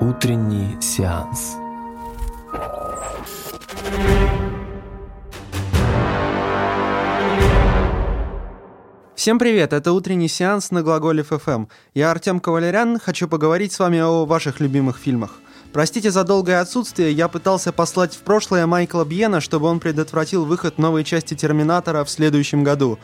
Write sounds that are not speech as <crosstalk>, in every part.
Утренний сеанс. Всем привет, это утренний сеанс на Глаголе ФМ. Я Артем Кавалерян, хочу поговорить с вами о ваших любимых фильмах. Простите за долгое отсутствие, я пытался послать в прошлое Майкла Бьена, чтобы он предотвратил выход новой части Терминатора в следующем году.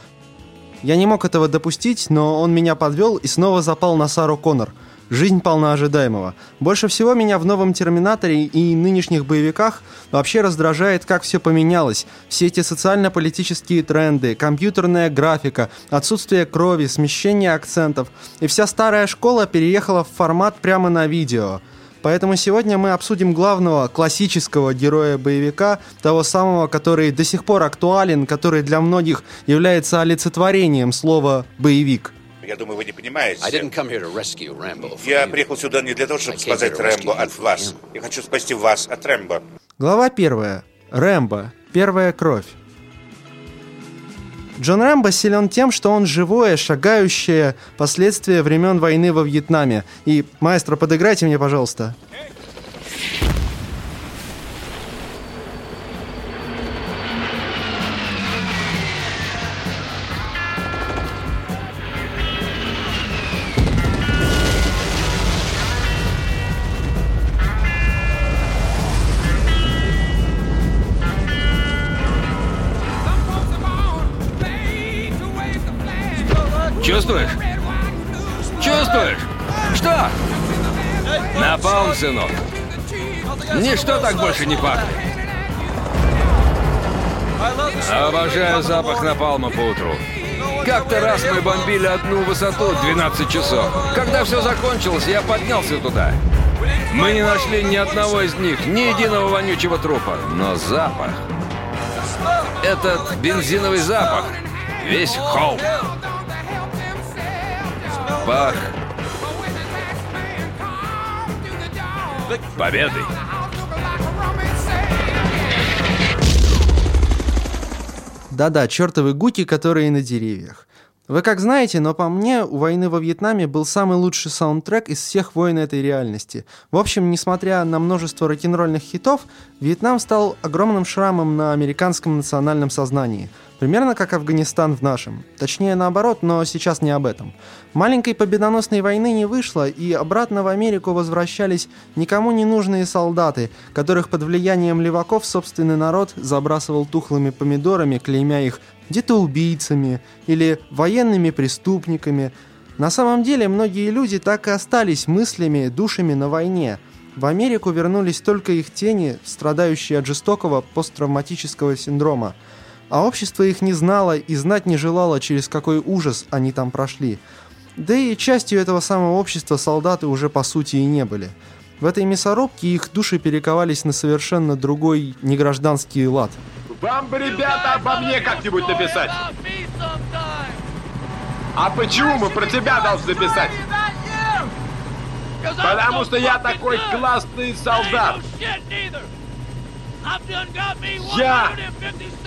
Я не мог этого допустить, но он меня подвел и снова запал на Сару Коннор – Жизнь полна ожидаемого. Больше всего меня в новом «Терминаторе» и нынешних боевиках вообще раздражает, как все поменялось. Все эти социально-политические тренды, компьютерная графика, отсутствие крови, смещение акцентов. И вся старая школа переехала в формат прямо на видео. Поэтому сегодня мы обсудим главного классического героя боевика, того самого, который до сих пор актуален, который для многих является олицетворением слова «боевик». Я думаю, вы не понимаете. Я приехал сюда не для того, чтобы спасать Рэмбо от вас. Я хочу спасти вас от Рэмбо. Глава первая. Рэмбо. Первая кровь. Джон Рэмбо силен тем, что он живое, шагающее последствия времен войны во Вьетнаме. И, маэстро, подыграйте мне, пожалуйста. Сынок. Ничто так больше не пахнет. Обожаю запах напалма по утру. Как-то раз мы бомбили одну высоту 12 часов. Когда все закончилось, я поднялся туда. Мы не нашли ни одного из них, ни единого вонючего трупа. Но запах... Этот бензиновый запах. Весь холм. Бах! Победой! Да-да, чертовы гуки, которые на деревьях. Вы как знаете, но по мне, у войны во Вьетнаме был самый лучший саундтрек из всех войн этой реальности. В общем, несмотря на множество рок-н-ролльных хитов, Вьетнам стал огромным шрамом на американском национальном сознании – Примерно как Афганистан в нашем. Точнее, наоборот, но сейчас не об этом. Маленькой победоносной войны не вышло, и обратно в Америку возвращались никому не нужные солдаты, которых под влиянием леваков собственный народ забрасывал тухлыми помидорами, клеймя их детоубийцами или военными преступниками. На самом деле, многие люди так и остались мыслями, душами на войне. В Америку вернулись только их тени, страдающие от жестокого посттравматического синдрома – а общество их не знало и знать не желало, через какой ужас они там прошли. Да и частью этого самого общества солдаты уже по сути и не были. В этой мясорубке их души перековались на совершенно другой негражданский лад. Вам бы, ребята, обо мне как-нибудь написать. А почему мы про тебя должны писать? Потому что я такой классный солдат. Я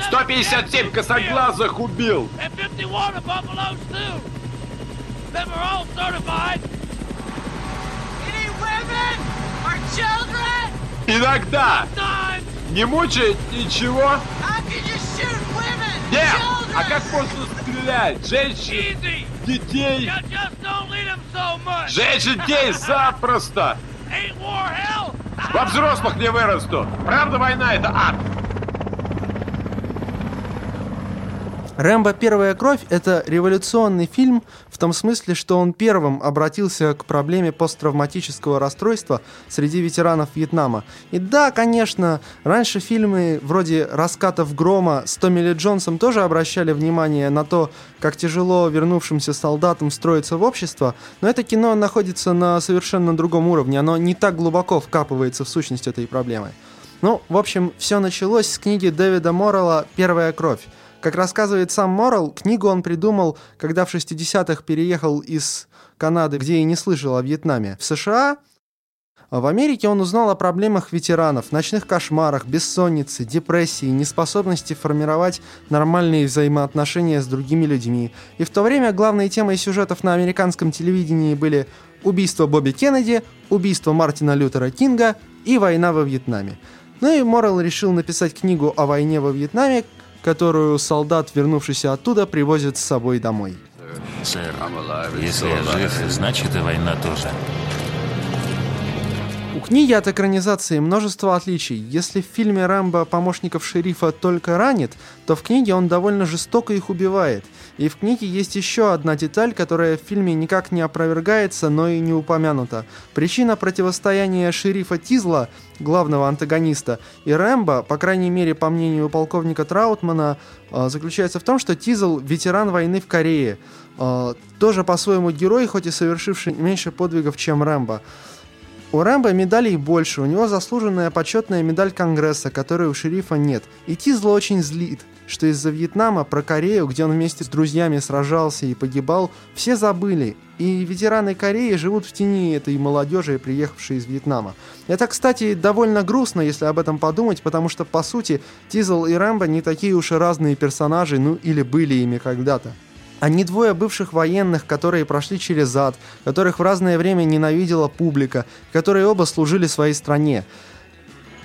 157 косоглазых убил. Иногда. Не мучает ничего? Нет! А как можно стрелять? Женщин, детей? Женщин, детей запросто! Во взрослых не вырасту. Правда, война это ад. «Рэмбо. Первая кровь» — это революционный фильм в том смысле, что он первым обратился к проблеме посттравматического расстройства среди ветеранов Вьетнама. И да, конечно, раньше фильмы вроде «Раскатов грома» с Томми Ли Джонсом тоже обращали внимание на то, как тяжело вернувшимся солдатам строиться в общество, но это кино находится на совершенно другом уровне, оно не так глубоко вкапывается в сущность этой проблемы. Ну, в общем, все началось с книги Дэвида Моррелла «Первая кровь», как рассказывает сам Моррелл, книгу он придумал, когда в 60-х переехал из Канады, где и не слышал о Вьетнаме, в США. В Америке он узнал о проблемах ветеранов, ночных кошмарах, бессоннице, депрессии, неспособности формировать нормальные взаимоотношения с другими людьми. И в то время главной темой сюжетов на американском телевидении были убийство Бобби Кеннеди, убийство Мартина Лютера Кинга и война во Вьетнаме. Ну и Моррелл решил написать книгу о войне во Вьетнаме, которую солдат, вернувшийся оттуда, привозит с собой домой. Сэр, если я жив, значит и война тоже. У книги от экранизации множество отличий. Если в фильме Рэмбо помощников шерифа только ранит, то в книге он довольно жестоко их убивает. И в книге есть еще одна деталь, которая в фильме никак не опровергается, но и не упомянута. Причина противостояния шерифа Тизла, главного антагониста, и Рэмбо, по крайней мере, по мнению полковника Траутмана, э, заключается в том, что Тизл – ветеран войны в Корее. Э, тоже по-своему герой, хоть и совершивший меньше подвигов, чем Рэмбо. У Рэмбо медалей больше, у него заслуженная почетная медаль Конгресса, которой у шерифа нет. И Тизло очень злит, что из-за Вьетнама про Корею, где он вместе с друзьями сражался и погибал, все забыли. И ветераны Кореи живут в тени этой молодежи, приехавшей из Вьетнама. Это, кстати, довольно грустно, если об этом подумать, потому что, по сути, Тизл и Рэмбо не такие уж и разные персонажи, ну или были ими когда-то. Они двое бывших военных, которые прошли через ад, которых в разное время ненавидела публика, которые оба служили своей стране.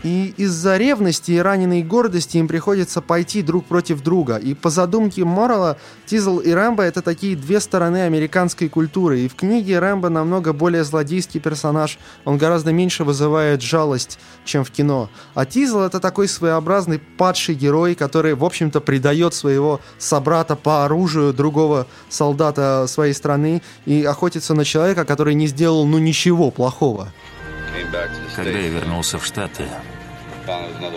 И из-за ревности и раненой гордости им приходится пойти друг против друга. И по задумке Моррелла, Тизл и Рэмбо — это такие две стороны американской культуры. И в книге Рэмбо намного более злодейский персонаж. Он гораздо меньше вызывает жалость, чем в кино. А Тизл — это такой своеобразный падший герой, который, в общем-то, предает своего собрата по оружию другого солдата своей страны и охотится на человека, который не сделал, ну, ничего плохого. Когда я вернулся в Штаты,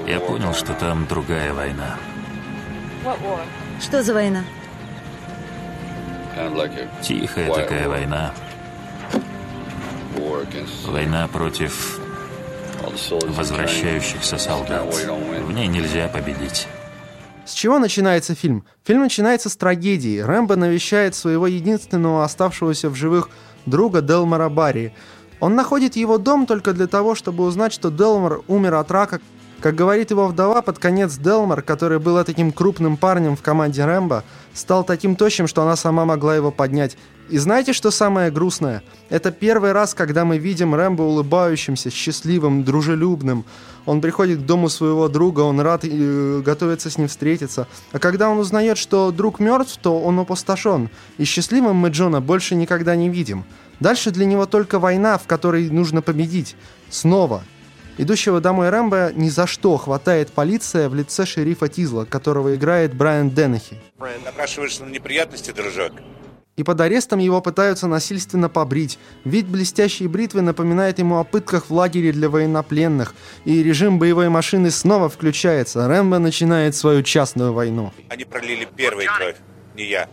я понял, что там другая война. Что за война? Тихая такая война. Война против возвращающихся солдат. В ней нельзя победить. С чего начинается фильм? Фильм начинается с трагедии. Рэмбо навещает своего единственного оставшегося в живых друга Делмара Барри. Он находит его дом только для того, чтобы узнать, что Делмар умер от рака. Как говорит его вдова, под конец Делмар, который был таким крупным парнем в команде Рэмбо, стал таким тощим, что она сама могла его поднять. И знаете, что самое грустное? Это первый раз, когда мы видим Рэмбо улыбающимся, счастливым, дружелюбным. Он приходит к дому своего друга, он рад и э, готовится с ним встретиться. А когда он узнает, что друг мертв, то он опустошен. И счастливым мы Джона больше никогда не видим. Дальше для него только война, в которой нужно победить. Снова. Идущего домой Рэмбо ни за что хватает полиция в лице шерифа Тизла, которого играет Брайан Деннехи. Напрашиваешься на неприятности, дружок? И под арестом его пытаются насильственно побрить. Вид блестящей бритвы напоминает ему о пытках в лагере для военнопленных. И режим боевой машины снова включается. Рэмбо начинает свою частную войну. Они пролили первую кровь, не я.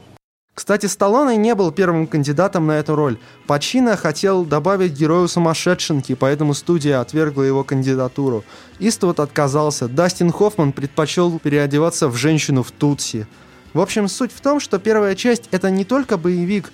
Кстати, Сталлоне не был первым кандидатом на эту роль. Пачино хотел добавить герою сумасшедшенки, поэтому студия отвергла его кандидатуру. Иствуд отказался. Дастин Хоффман предпочел переодеваться в женщину в Тутси. В общем, суть в том, что первая часть это не только боевик,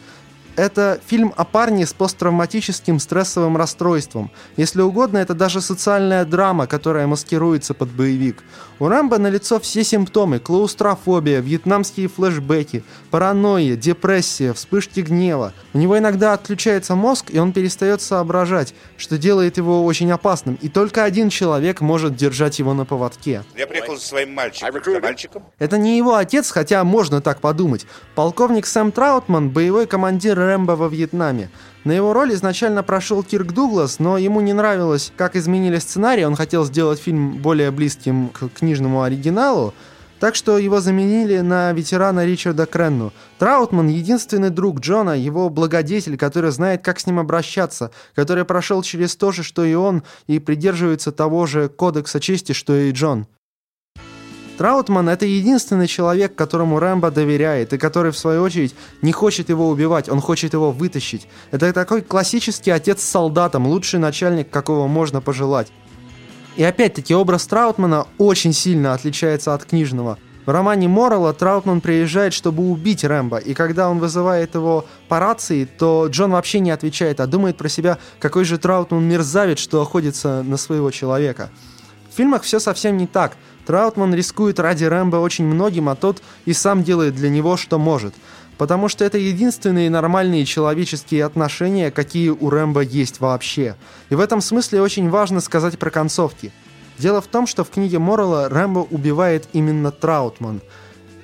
это фильм о парне с посттравматическим стрессовым расстройством. Если угодно, это даже социальная драма, которая маскируется под боевик. У Рэмбо налицо все симптомы – клаустрофобия, вьетнамские флешбеки, паранойя, депрессия, вспышки гнева. У него иногда отключается мозг, и он перестает соображать, что делает его очень опасным. И только один человек может держать его на поводке. Я приехал со своим мальчиком. За мальчиком? Это не его отец, хотя можно так подумать. Полковник Сэм Траутман – боевой командир Рэмбо во Вьетнаме. На его роль изначально прошел Кирк Дуглас, но ему не нравилось, как изменили сценарий. Он хотел сделать фильм более близким к книжному оригиналу. Так что его заменили на ветерана Ричарда Кренну. Траутман — единственный друг Джона, его благодетель, который знает, как с ним обращаться, который прошел через то же, что и он, и придерживается того же кодекса чести, что и Джон. Траутман — это единственный человек, которому Рэмбо доверяет, и который, в свою очередь, не хочет его убивать, он хочет его вытащить. Это такой классический отец с солдатом, лучший начальник, какого можно пожелать. И опять-таки образ Траутмана очень сильно отличается от книжного. В романе Моррелла Траутман приезжает, чтобы убить Рэмбо, и когда он вызывает его по рации, то Джон вообще не отвечает, а думает про себя, какой же Траутман мерзавец, что охотится на своего человека. В фильмах все совсем не так – Траутман рискует ради Рэмбо очень многим, а тот и сам делает для него, что может. потому что это единственные нормальные человеческие отношения, какие у Рэмбо есть вообще. И в этом смысле очень важно сказать про концовки. Дело в том, что в книге Моррелла Рэмбо убивает именно Траутман.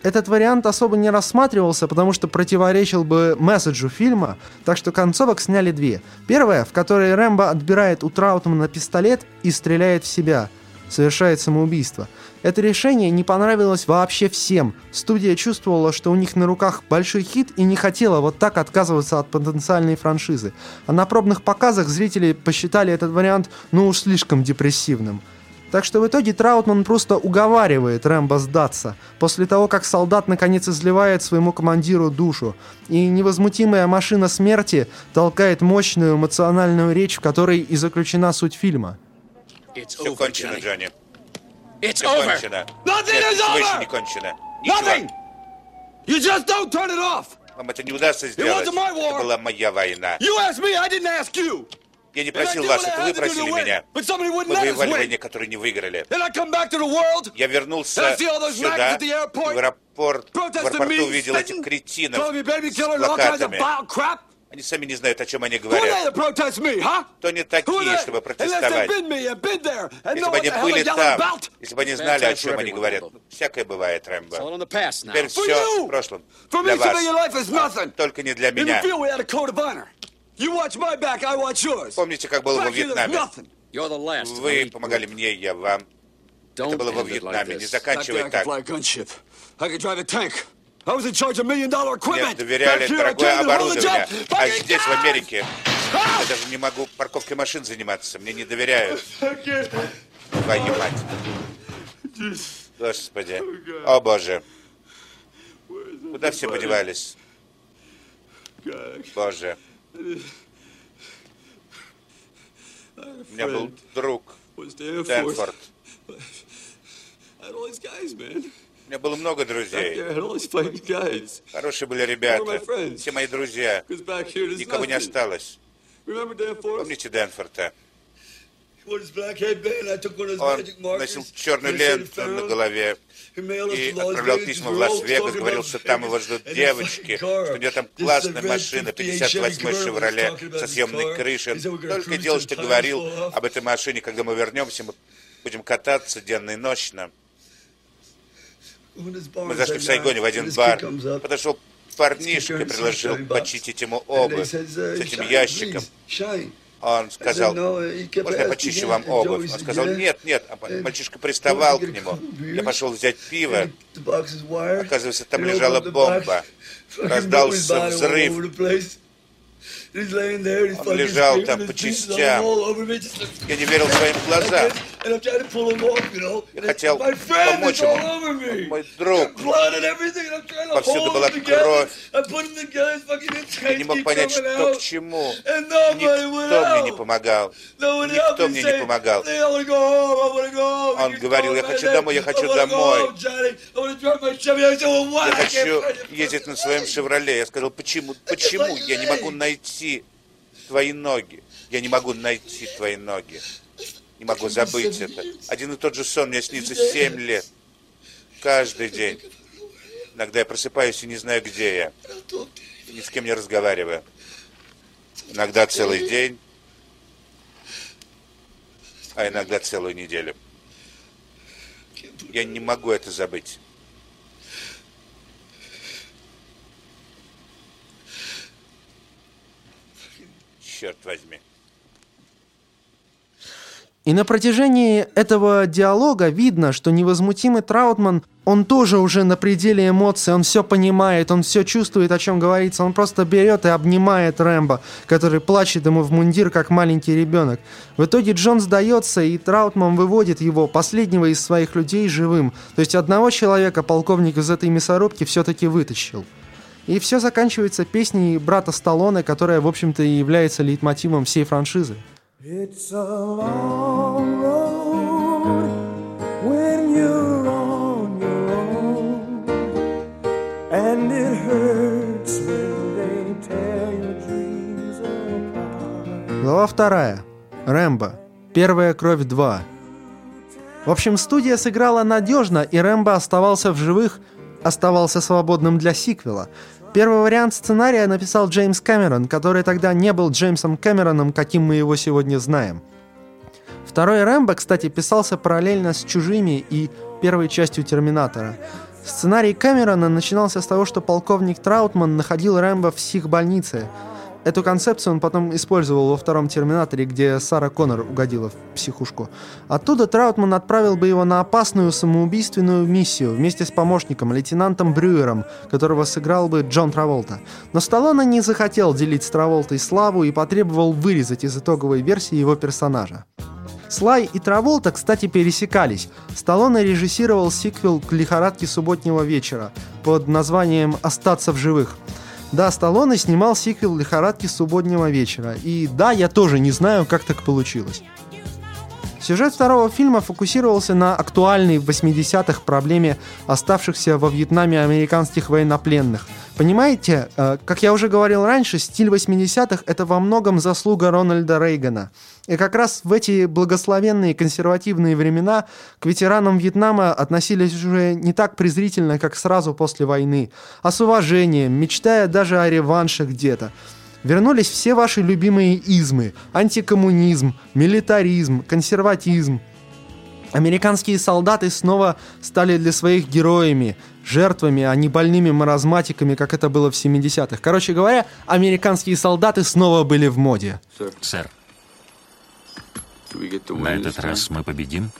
Этот вариант особо не рассматривался, потому что противоречил бы месседжу фильма, так что концовок сняли две. Первая, в которой Рэмбо отбирает у Траутмана пистолет и стреляет в себя, совершает самоубийство. Это решение не понравилось вообще всем. Студия чувствовала, что у них на руках большой хит и не хотела вот так отказываться от потенциальной франшизы. А на пробных показах зрители посчитали этот вариант ну уж слишком депрессивным. Так что в итоге Траутман просто уговаривает Рэмбо сдаться, после того, как солдат наконец изливает своему командиру душу, и невозмутимая машина смерти толкает мощную эмоциональную речь, в которой и заключена суть фильма. Все кончено, Джонни. It's Все over. кончено. Nothing Нет, is ничего еще over. не кончено. Ничего. Nothing. You just don't turn it off. Вам это не удастся сделать. wasn't my war. Это была моя война. You asked me, I didn't ask you. Я не просил вас, это вы просили меня. Мы воевали в win. войне, которую не выиграли. Я вернулся сюда, в аэропорт, в аэропорту увидел этих кретинов с плакатами. Они сами не знают, о чем они говорят. Кто are такие, чтобы протестовать? Если бы они были там, если бы они знали, о чем они говорят. Всякое бывает, Рэмбо. Теперь все в прошлом. Для вас. Только не для меня. Помните, как было во Вьетнаме? Вы помогали мне, я вам. Это было во Вьетнаме. Не заканчивай так. I was in charge of million dollar Мне equipment. доверяли Back here, I дорогое the оборудование. А Fucking здесь, в! Америке, я даже не могу парковкой машин заниматься. Мне не доверяют. Твою мать. Господи. О, Боже. Куда все подевались? Боже. У меня был друг, Was. I had all these guys, man. У меня было много друзей. Хорошие были ребята. Все мои друзья. Никого не осталось. Помните his Он носил черную ленту на "Pharaoh, голове и отправлял письма в Лас-Вегас, говорил, что там его ждут девочки, что у него там классная машина, 58 Chevy 58-й Camaro, «Шевроле» со съемной крышей. Он "We're gonna только делал, что говорил fall off." об этой машине, когда мы вернемся, мы будем кататься денно и ночно. Мы зашли в Сайгоне в один бар, подошел парнишка и предложил почистить ему обувь с этим ящиком. Он сказал, можно я почищу вам обувь? Он сказал, нет, нет. А мальчишка приставал к нему. Я пошел взять пиво. Оказывается, там лежала бомба. <laughs> Раздался взрыв. Он лежал там по частям. Я не верил своим глазам. Я хотел помочь ему. Мой друг. Повсюду была кровь. Я не мог понять, что к чему. Никто мне не помогал. Никто мне не помогал. Он говорил, я хочу домой, я хочу домой. Я хочу ездить на своем «Шевроле». Я сказал, почему, почему я не могу найти твои ноги? Я не могу найти твои ноги. Не могу забыть это. Один и тот же сон мне снится семь лет. Каждый день. Иногда я просыпаюсь и не знаю, где я. Ни с кем не разговариваю. Иногда целый день, а иногда целую неделю. Я не могу это забыть. Черт возьми. И на протяжении этого диалога видно, что невозмутимый Траутман, он тоже уже на пределе эмоций, он все понимает, он все чувствует, о чем говорится, он просто берет и обнимает Рэмбо, который плачет ему в мундир, как маленький ребенок. В итоге Джон сдается, и Траутман выводит его, последнего из своих людей, живым. То есть одного человека полковник из этой мясорубки все-таки вытащил. И все заканчивается песней брата Сталлоне, которая, в общем-то, и является лейтмотивом всей франшизы. It's a long road when you're on your own, and it hurts when they tear your dreams apart. Глава вторая. Рэмбо. Первая кровь 2. В общем, студия сыграла надежно, и Рэмбо оставался в живых, оставался свободным для сиквела. Первый вариант сценария написал Джеймс Кэмерон, который тогда не был Джеймсом Кэмероном, каким мы его сегодня знаем. Второй Рэмбо, кстати, писался параллельно с «Чужими» и первой частью «Терминатора». Сценарий Кэмерона начинался с того, что полковник Траутман находил Рэмбо в психбольнице. Эту концепцию он потом использовал во втором «Терминаторе», где Сара Коннор угодила в психушку. Оттуда Траутман отправил бы его на опасную самоубийственную миссию вместе с помощником, лейтенантом Брюером, которого сыграл бы Джон Траволта. Но Сталлоне не захотел делить с Траволтой славу и потребовал вырезать из итоговой версии его персонажа. Слай и Траволта, кстати, пересекались. Сталлоне режиссировал сиквел к «Лихорадке субботнего вечера» под названием «Остаться в живых». Да, Сталлоне снимал сиквел «Лихорадки субботнего вечера». И да, я тоже не знаю, как так получилось. Сюжет второго фильма фокусировался на актуальной в 80-х проблеме оставшихся во Вьетнаме американских военнопленных. Понимаете, э, как я уже говорил раньше, стиль 80-х — это во многом заслуга Рональда Рейгана. И как раз в эти благословенные консервативные времена к ветеранам Вьетнама относились уже не так презрительно, как сразу после войны, а с уважением, мечтая даже о реванше где-то. Вернулись все ваши любимые измы. Антикоммунизм, милитаризм, консерватизм. Американские солдаты снова стали для своих героями, жертвами, а не больными маразматиками, как это было в 70-х. Короче говоря, американские солдаты снова были в моде. Сэр, на этот раз мы победим?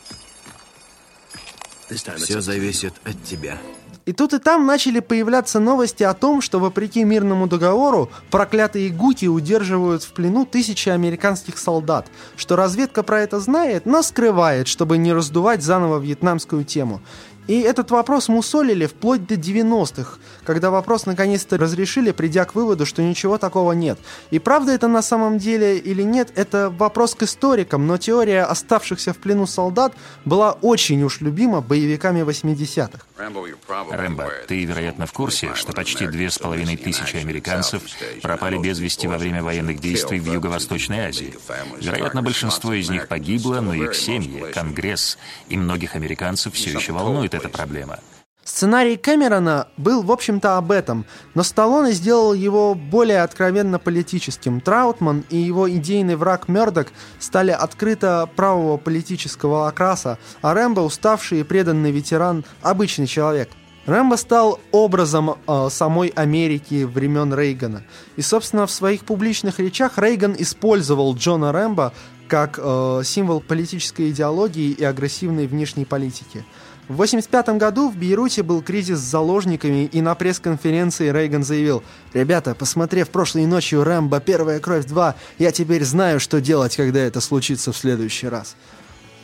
Все зависит от тебя. И тут и там начали появляться новости о том, что вопреки мирному договору проклятые гуки удерживают в плену тысячи американских солдат, что разведка про это знает, но скрывает, чтобы не раздувать заново вьетнамскую тему. И этот вопрос мусолили вплоть до 90-х, когда вопрос наконец-то разрешили, придя к выводу, что ничего такого нет. И правда это на самом деле или нет, это вопрос к историкам, но теория оставшихся в плену солдат была очень уж любима боевиками 80-х. Рэмбо, ты, вероятно, в курсе, что почти две с половиной тысячи американцев пропали без вести во время военных действий в Юго-Восточной Азии. Вероятно, большинство из них погибло, но их семьи, Конгресс и многих американцев все еще волнует эта проблема. Сценарий Кэмерона был, в общем-то, об этом, но Сталлоне сделал его более откровенно политическим. Траутман и его идейный враг Мёрдок стали открыто правого политического окраса, а Рэмбо, уставший и преданный ветеран, обычный человек. Рэмбо стал образом э, самой Америки времен Рейгана. И, собственно, в своих публичных речах Рейган использовал Джона Рэмбо как э, символ политической идеологии и агрессивной внешней политики. В 1985 году в Бейруте был кризис с заложниками, и на пресс-конференции Рейган заявил «Ребята, посмотрев прошлой ночью «Рэмбо. Первая кровь 2», я теперь знаю, что делать, когда это случится в следующий раз».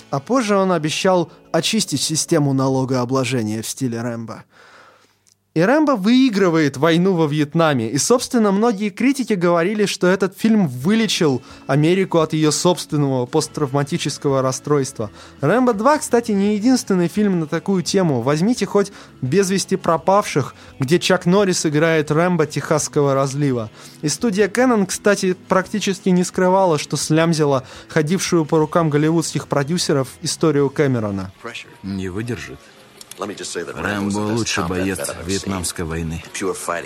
А позже он обещал очистить систему налогообложения в стиле Рэмбо. И Рэмбо выигрывает войну во Вьетнаме. И, собственно, многие критики говорили, что этот фильм вылечил Америку от ее собственного посттравматического расстройства. Рэмбо 2, кстати, не единственный фильм на такую тему. Возьмите хоть «Без вести пропавших», где Чак Норрис играет Рэмбо Техасского разлива. И студия Кэнон, кстати, практически не скрывала, что слямзила ходившую по рукам голливудских продюсеров историю Кэмерона. Не выдержит. Рэмбо лучший боец Вьетнамской войны.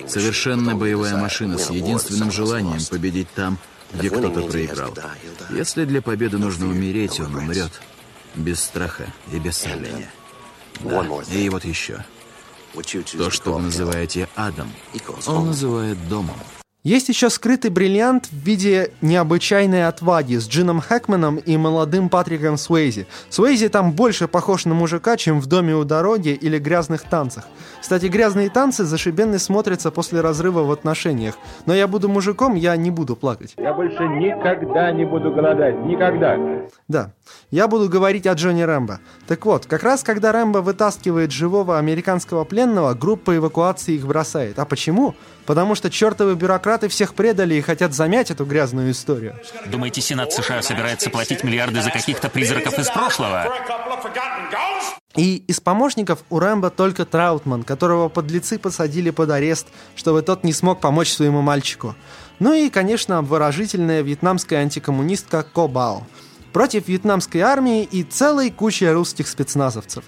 Совершенно боевая машина с единственным желанием победить там, где кто-то проиграл. Если для победы нужно умереть, он умрет. Без страха и без сожаления. Да. И вот еще. То, что вы называете адом, он называет домом. Есть еще скрытый бриллиант в виде необычайной отваги с Джином Хэкманом и молодым Патриком Суэйзи. Суэйзи там больше похож на мужика, чем в «Доме у дороги» или «Грязных танцах». Кстати, «Грязные танцы» зашибенно смотрятся после разрыва в отношениях. Но я буду мужиком, я не буду плакать. Я больше никогда не буду голодать. Никогда. Да, я буду говорить о Джонни Рэмбо. Так вот, как раз когда Рэмбо вытаскивает живого американского пленного, группа эвакуации их бросает. А почему? Потому что чертовы бюрократы всех предали и хотят замять эту грязную историю. Думаете, Сенат США собирается платить миллиарды за каких-то призраков из прошлого? И из помощников у Рэмбо только Траутман, которого подлецы посадили под арест, чтобы тот не смог помочь своему мальчику. Ну и, конечно, обворожительная вьетнамская антикоммунистка Ко Бао. Против вьетнамской армии и целой кучи русских спецназовцев.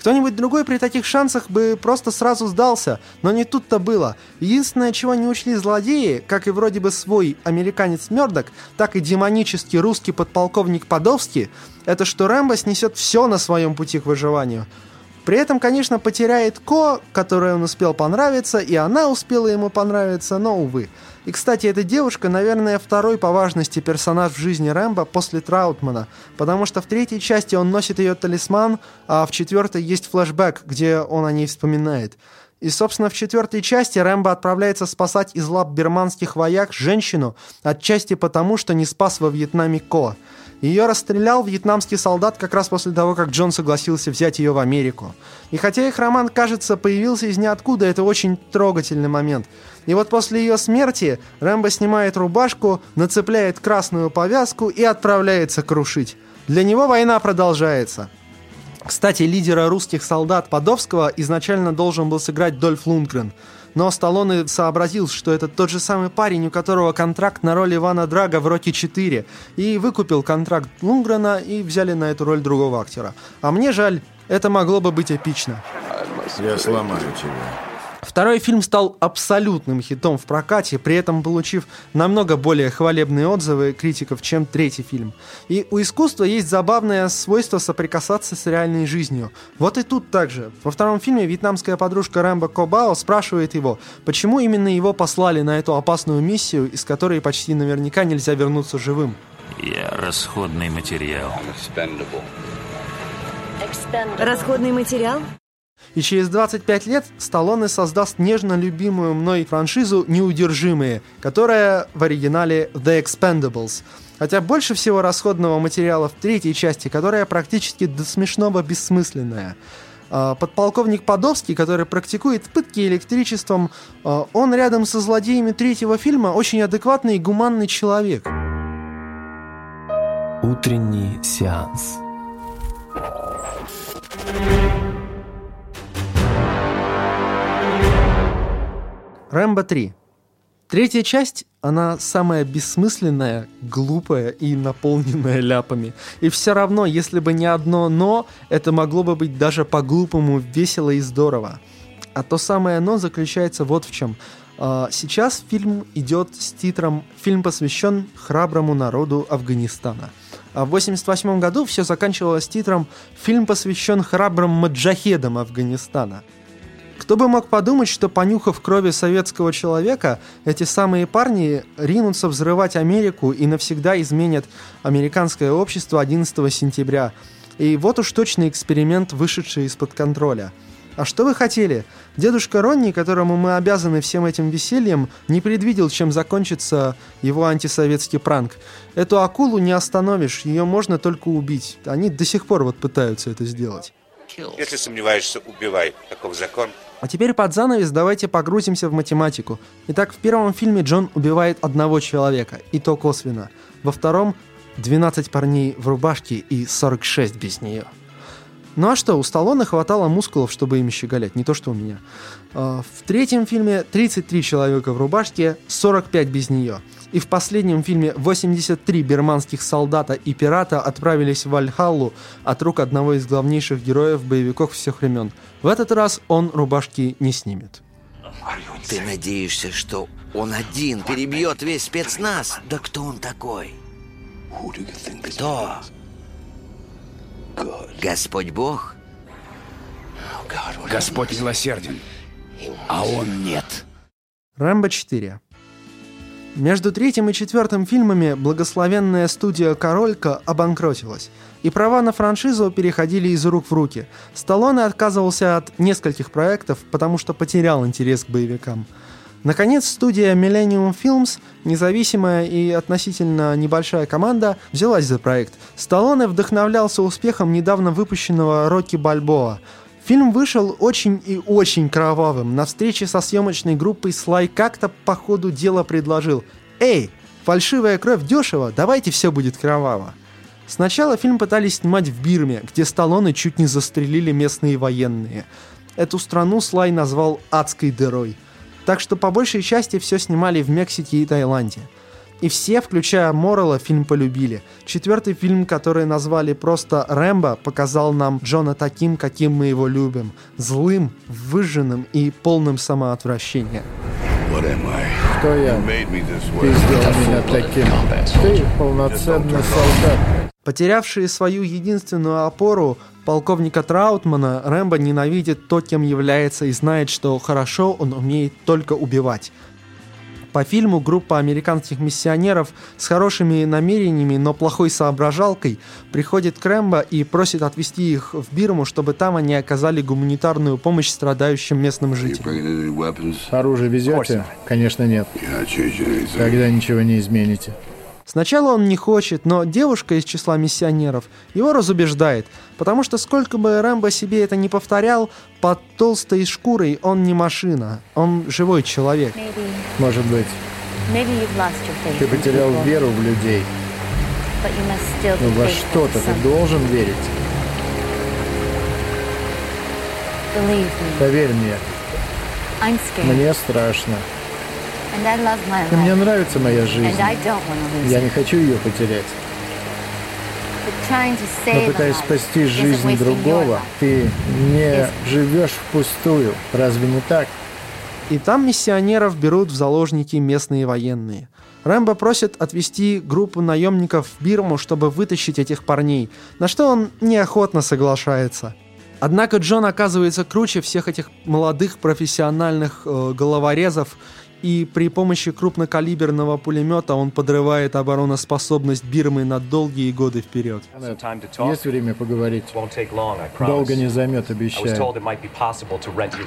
Кто-нибудь другой при таких шансах бы просто сразу сдался, но не тут-то было. Единственное, чего не учли злодеи, как и вроде бы свой американец Мёрдок, так и демонический русский подполковник Подовский, это что Рэмбо снесет все на своем пути к выживанию. При этом, конечно, потеряет Ко, которой он успел понравиться, и она успела ему понравиться, но, увы. И, кстати, эта девушка, наверное, второй по важности персонаж в жизни Рэмбо после Траутмана, потому что в третьей части он носит ее талисман, а в четвертой есть флэшбэк, где он о ней вспоминает. И, собственно, в четвертой части Рэмбо отправляется спасать из лап бирманских вояк женщину, отчасти потому, что не спас во Вьетнаме Ко – ее расстрелял вьетнамский солдат как раз после того, как Джон согласился взять ее в Америку. И хотя их роман, кажется, появился из ниоткуда, это очень трогательный момент. И вот после ее смерти Рэмбо снимает рубашку, нацепляет красную повязку и отправляется крушить. Для него война продолжается. Кстати, лидера русских солдат Подовского изначально должен был сыграть Дольф Лундгрен – но Сталлоне сообразил, что это тот же самый парень, у которого контракт на роль Ивана Драга в «Рокки 4», и выкупил контракт Лунгрена и взяли на эту роль другого актера. А мне жаль, это могло бы быть эпично. Я сломаю тебя. Второй фильм стал абсолютным хитом в прокате, при этом получив намного более хвалебные отзывы критиков, чем третий фильм. И у искусства есть забавное свойство соприкасаться с реальной жизнью. Вот и тут также. Во втором фильме вьетнамская подружка Рэмбо Кобао спрашивает его, почему именно его послали на эту опасную миссию, из которой почти наверняка нельзя вернуться живым. Я расходный материал. Расходный материал? И через 25 лет Сталлоне создаст нежно любимую мной франшизу «Неудержимые», которая в оригинале «The Expendables». Хотя больше всего расходного материала в третьей части, которая практически до смешного бессмысленная. А, подполковник Подовский, который практикует пытки электричеством, а, он рядом со злодеями третьего фильма очень адекватный и гуманный человек. Утренний сеанс. Рэмбо 3. Третья часть, она самая бессмысленная, глупая и наполненная ляпами. И все равно, если бы не одно «но», это могло бы быть даже по-глупому весело и здорово. А то самое «но» заключается вот в чем. А, сейчас фильм идет с титром «Фильм посвящен храброму народу Афганистана». А в 1988 году все заканчивалось титром «Фильм посвящен храбрым маджахедам Афганистана». Кто бы мог подумать, что понюхав крови советского человека, эти самые парни ринутся взрывать Америку и навсегда изменят американское общество 11 сентября. И вот уж точный эксперимент, вышедший из-под контроля. А что вы хотели? Дедушка Ронни, которому мы обязаны всем этим весельем, не предвидел, чем закончится его антисоветский пранк. Эту акулу не остановишь, ее можно только убить. Они до сих пор вот пытаются это сделать. Если сомневаешься, убивай. Таков закон. А теперь под занавес давайте погрузимся в математику. Итак, в первом фильме Джон убивает одного человека, и то косвенно. Во втором 12 парней в рубашке и 46 без нее. Ну а что, у Сталлоне хватало мускулов, чтобы ими щеголять, не то что у меня. А, в третьем фильме 33 человека в рубашке, 45 без нее. И в последнем фильме 83 бирманских солдата и пирата отправились в Вальхаллу от рук одного из главнейших героев боевиков всех времен. В этот раз он рубашки не снимет. Ты надеешься, что он один перебьет весь спецназ? Да кто он такой? Кто? Господь Бог? Господь милосерден, а он нет. Рэмбо 4. Между третьим и четвертым фильмами благословенная студия «Королька» обанкротилась, и права на франшизу переходили из рук в руки. Сталлоне отказывался от нескольких проектов, потому что потерял интерес к боевикам. Наконец, студия Millennium Films, независимая и относительно небольшая команда, взялась за проект. Сталлоне вдохновлялся успехом недавно выпущенного «Рокки Бальбоа», Фильм вышел очень и очень кровавым. На встрече со съемочной группой Слай как-то по ходу дела предложил «Эй, фальшивая кровь дешево, давайте все будет кроваво». Сначала фильм пытались снимать в Бирме, где Сталлоне чуть не застрелили местные военные. Эту страну Слай назвал «адской дырой». Так что по большей части все снимали в Мексике и Таиланде – И все, включая Моррелла, фильм полюбили. Четвертый фильм, который назвали просто «Рэмбо», показал нам Джона таким, каким мы его любим. Злым, выжженным и полным самоотвращения. Кто я? Ты сделал меня таким. Ты полноценный солдат. Потерявший свою единственную опору, полковника Траутмана, Рэмбо ненавидит то, кем является, и знает, что хорошо он умеет только убивать. По фильму группа американских миссионеров с хорошими намерениями, но плохой соображалкой приходит к Рэмбо и просит отвезти их в Бирму, чтобы там они оказали гуманитарную помощь страдающим местным жителям. Оружие везете? Конечно, нет. Тогда ничего не измените. Сначала он не хочет, но девушка из числа миссионеров его разубеждает, потому что сколько бы Рэмбо себе это не повторял, под толстой шкурой он не машина, он живой человек. Может быть. Ты потерял веру в людей. Но во что-то ты должен верить. Поверь мне. Мне страшно. И мне нравится моя жизнь. Я не хочу ее потерять. Но пытаясь спасти жизнь другого, ты не живешь впустую. Разве не так? И там миссионеров берут в заложники местные военные. Рэмбо просит отвести группу наемников в Бирму, чтобы вытащить этих парней, на что он неохотно соглашается. Однако Джон оказывается круче всех этих молодых профессиональных э, головорезов, и при помощи крупнокалиберного пулемета он подрывает обороноспособность Бирмы на долгие годы вперед. Есть время поговорить? Долго не займет, обещаю.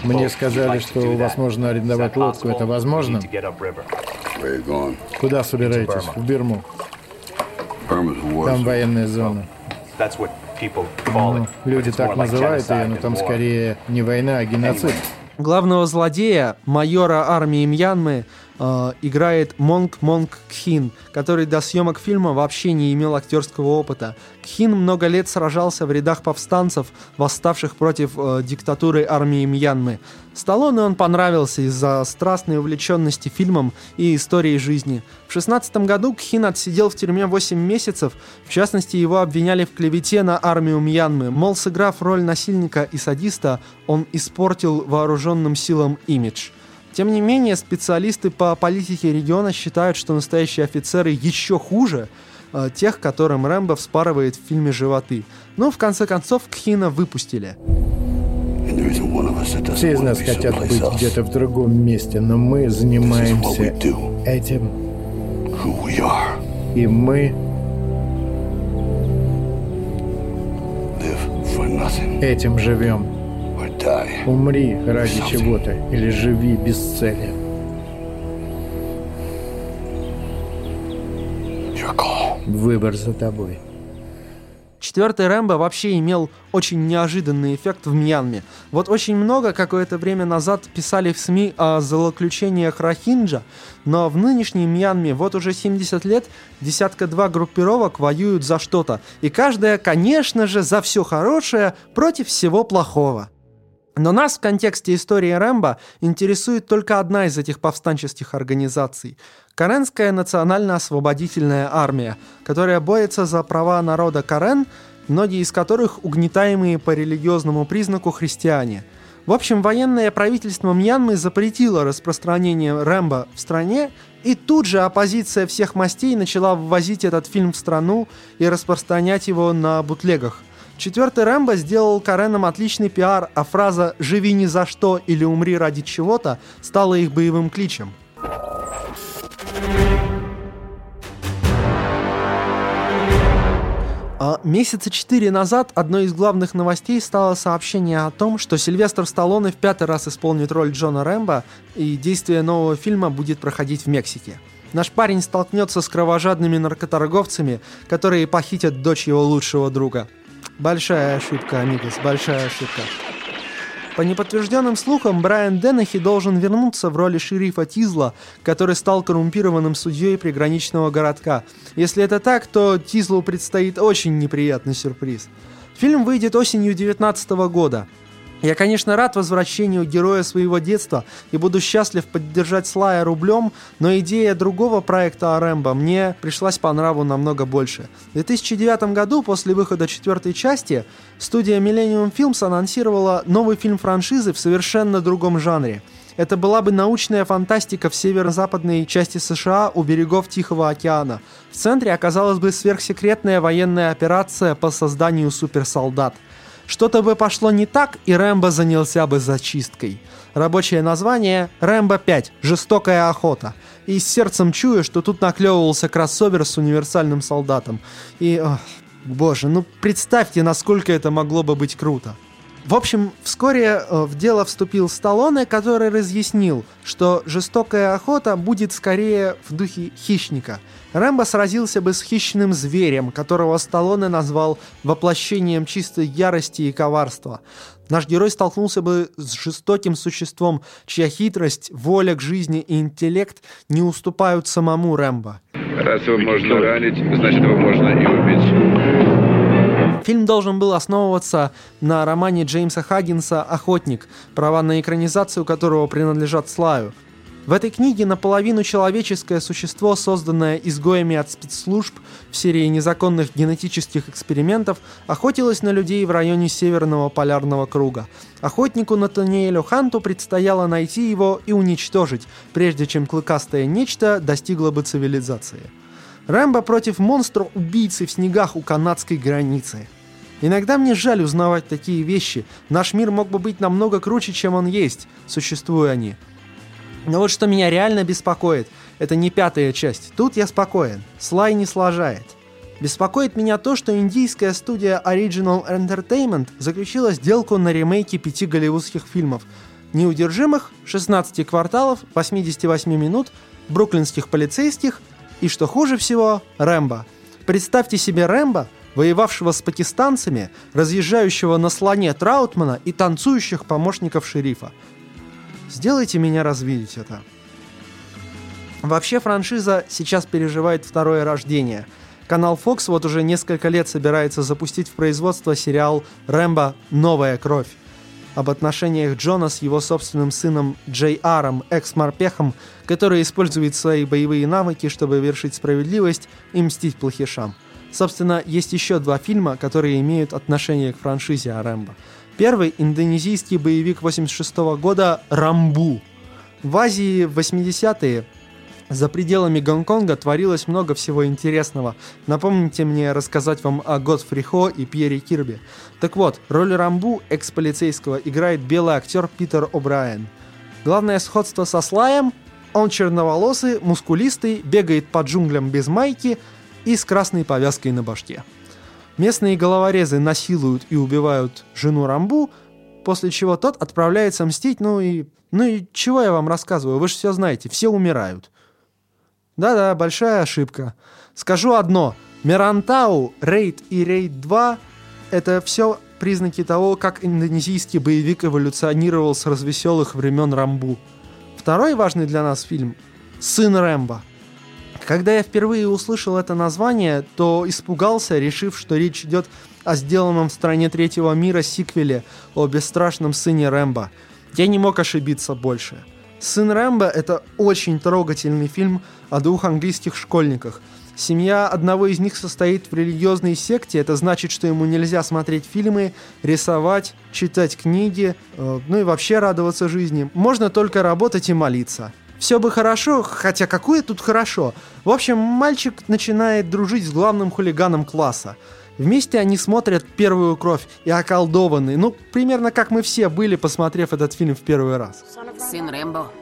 Мне сказали, что возможно арендовать лодку. Это возможно? Куда собираетесь? В Бирму. Там военная зона. Ну, люди так называют ее, но там скорее не война, а геноцид. Главного злодея, майора армии Мьянмы, э, играет Монг Монг Кхин, который до съемок фильма вообще не имел актерского опыта. Кхин много лет сражался в рядах повстанцев, восставших против э, диктатуры армии Мьянмы. Сталлоне он понравился из-за страстной увлеченности фильмом и историей жизни. В 16 году Кхин отсидел в тюрьме 8 месяцев, в частности его обвиняли в клевете на армию Мьянмы. Мол, сыграв роль насильника и садиста, он испортил вооруженным силам имидж. Тем не менее, специалисты по политике региона считают, что настоящие офицеры еще хуже э, тех, которым Рэмбо вспарывает в фильме животы. Но в конце концов Кхина выпустили. Все из нас хотят быть где-то в другом месте, но мы занимаемся этим. И мы этим живем. Умри ради чего-то или живи без цели. Выбор за тобой. Четвертый Рэмбо вообще имел очень неожиданный эффект в Мьянме. Вот очень много какое-то время назад писали в СМИ о злоключениях Рахинджа, но в нынешней Мьянме вот уже 70 лет десятка-два группировок воюют за что-то. И каждая, конечно же, за все хорошее против всего плохого. Но нас в контексте истории Рэмбо интересует только одна из этих повстанческих организаций – Каренская национально-освободительная армия, которая борется за права народа Карен, многие из которых угнетаемые по религиозному признаку христиане. В общем, военное правительство Мьянмы запретило распространение Рэмбо в стране, и тут же оппозиция всех мастей начала ввозить этот фильм в страну и распространять его на бутлегах – Четвертый Рэмбо сделал Каренам отличный пиар, а фраза «живи ни за что» или «умри ради чего-то» стала их боевым кличем. А месяца четыре назад одной из главных новостей стало сообщение о том, что Сильвестр Сталлоне в пятый раз исполнит роль Джона Рэмбо, и действие нового фильма будет проходить в Мексике. Наш парень столкнется с кровожадными наркоторговцами, которые похитят дочь его лучшего друга – Большая ошибка, Амигос, большая ошибка. По неподтвержденным слухам, Брайан Деннехи должен вернуться в роли шерифа Тизла, который стал коррумпированным судьей приграничного городка. Если это так, то Тизлу предстоит очень неприятный сюрприз. Фильм выйдет осенью 2019 года. Я, конечно, рад возвращению героя своего детства и буду счастлив поддержать Слая рублем, но идея другого проекта о Рэмбо мне пришлась по нраву намного больше. В 2009 году, после выхода четвертой части, студия Millennium Films анонсировала новый фильм франшизы в совершенно другом жанре. Это была бы научная фантастика в северо-западной части США у берегов Тихого океана. В центре оказалась бы сверхсекретная военная операция по созданию суперсолдат – что-то бы пошло не так, и Рэмбо занялся бы зачисткой. Рабочее название «Рэмбо 5. Жестокая охота». И с сердцем чую, что тут наклевывался кроссовер с универсальным солдатом. И, ох, боже, ну представьте, насколько это могло бы быть круто. В общем, вскоре э, в дело вступил Сталлоне, который разъяснил, что жестокая охота будет скорее в духе хищника. Рэмбо сразился бы с хищным зверем, которого Сталлоне назвал воплощением чистой ярости и коварства. Наш герой столкнулся бы с жестоким существом, чья хитрость, воля к жизни и интеллект не уступают самому Рэмбо. Раз его можно ранить, значит его можно и убить. Фильм должен был основываться на романе Джеймса Хаггинса «Охотник», права на экранизацию которого принадлежат Слаю. В этой книге наполовину человеческое существо, созданное изгоями от спецслужб в серии незаконных генетических экспериментов, охотилось на людей в районе Северного полярного круга. Охотнику Натаниэлю Ханту предстояло найти его и уничтожить, прежде чем клыкастое нечто достигло бы цивилизации. Рэмбо против монстра-убийцы в снегах у канадской границы. Иногда мне жаль узнавать такие вещи. Наш мир мог бы быть намного круче, чем он есть, существуя они. Но вот что меня реально беспокоит, это не пятая часть. Тут я спокоен. Слай не сложает. Беспокоит меня то, что индийская студия Original Entertainment заключила сделку на ремейки пяти голливудских фильмов. Неудержимых, 16 кварталов, 88 минут, бруклинских полицейских – и что хуже всего, Рэмбо. Представьте себе Рэмбо, воевавшего с пакистанцами, разъезжающего на слоне Траутмана и танцующих помощников шерифа. Сделайте меня развидеть это. Вообще франшиза сейчас переживает второе рождение. Канал Fox вот уже несколько лет собирается запустить в производство сериал «Рэмбо. Новая кровь» об отношениях Джона с его собственным сыном Джей Аром, экс-морпехом, который использует свои боевые навыки, чтобы вершить справедливость и мстить плохишам. Собственно, есть еще два фильма, которые имеют отношение к франшизе о Рэмбо. Первый – индонезийский боевик 86 года «Рамбу». В Азии в 80-е за пределами Гонконга творилось много всего интересного. Напомните мне рассказать вам о Готфри Хо и Пьере Кирби. Так вот, роль Рамбу, экс-полицейского, играет белый актер Питер О'Брайен. Главное сходство со Слаем – он черноволосый, мускулистый, бегает по джунглям без майки и с красной повязкой на башке. Местные головорезы насилуют и убивают жену Рамбу, после чего тот отправляется мстить, ну и... Ну и чего я вам рассказываю, вы же все знаете, все умирают. Да-да, большая ошибка. Скажу одно. Мирантау, Рейд и Рейд 2 — это все признаки того, как индонезийский боевик эволюционировал с развеселых времен Рамбу. Второй важный для нас фильм — «Сын Рэмбо». Когда я впервые услышал это название, то испугался, решив, что речь идет о сделанном в стране третьего мира сиквеле о бесстрашном сыне Рэмбо. Я не мог ошибиться больше — «Сын Рэмбо» — это очень трогательный фильм о двух английских школьниках. Семья одного из них состоит в религиозной секте, это значит, что ему нельзя смотреть фильмы, рисовать, читать книги, э, ну и вообще радоваться жизни. Можно только работать и молиться. Все бы хорошо, хотя какое тут хорошо. В общем, мальчик начинает дружить с главным хулиганом класса. Вместе они смотрят «Первую кровь» и околдованы. Ну, примерно как мы все были, посмотрев этот фильм в первый раз. Сын Рэмбо.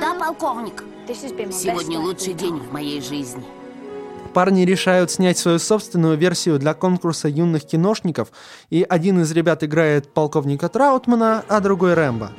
Да, полковник. Сегодня лучший день в моей жизни. Парни решают снять свою собственную версию для конкурса юных киношников, и один из ребят играет полковника Траутмана, а другой Рэмбо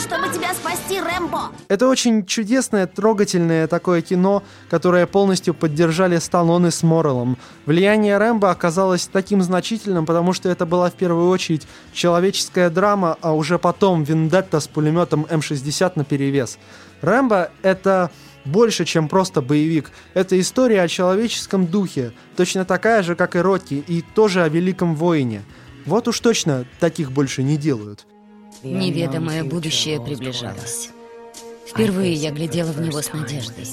чтобы тебя спасти, Рэмбо. Это очень чудесное, трогательное такое кино, которое полностью поддержали Сталлоне с Морреллом. Влияние Рэмбо оказалось таким значительным, потому что это была в первую очередь человеческая драма, а уже потом вендетта с пулеметом М-60 на перевес. Рэмбо — это больше, чем просто боевик. Это история о человеческом духе, точно такая же, как и Рокки, и тоже о великом воине — Вот уж точно таких больше не делают. Неведомое будущее приближалось. Впервые я глядела в него с надеждой.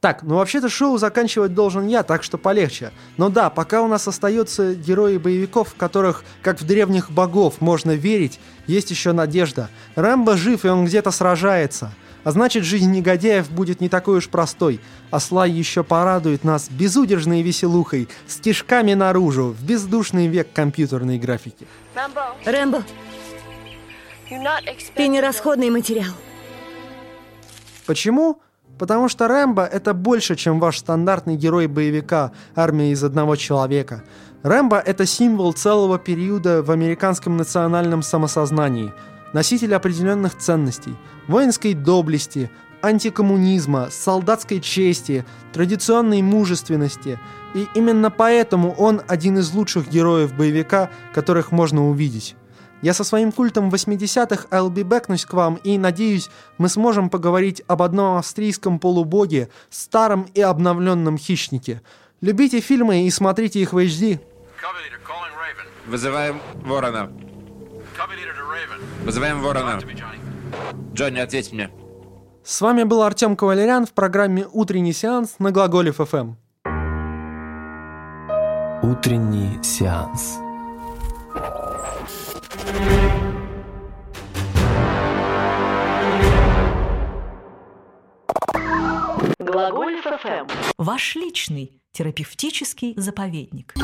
Так, ну вообще-то шоу заканчивать должен я, так что полегче. Но да, пока у нас остаются герои боевиков, в которых, как в древних богов, можно верить, есть еще надежда. Рэмбо жив, и он где-то сражается. А значит, жизнь негодяев будет не такой уж простой. А Слай еще порадует нас безудержной веселухой, стежками наружу, в бездушный век компьютерной графики. Рэмбо, ты не расходный материал. Почему? Потому что Рэмбо — это больше, чем ваш стандартный герой боевика «Армия из одного человека». Рэмбо — это символ целого периода в американском национальном самосознании, носитель определенных ценностей, воинской доблести, антикоммунизма, солдатской чести, традиционной мужественности. И именно поэтому он один из лучших героев боевика, которых можно увидеть. Я со своим культом 80-х I'll be backнусь к вам и, надеюсь, мы сможем поговорить об одном австрийском полубоге, старом и обновленном хищнике. Любите фильмы и смотрите их в HD. Вызываем Ворона. Вызываем Ворона. Джонни, ответь мне. С вами был Артем Кавалерян в программе «Утренний сеанс» на Глаголев ФМ. Утренний сеанс. Глаголев ФМ. Ваш личный терапевтический заповедник.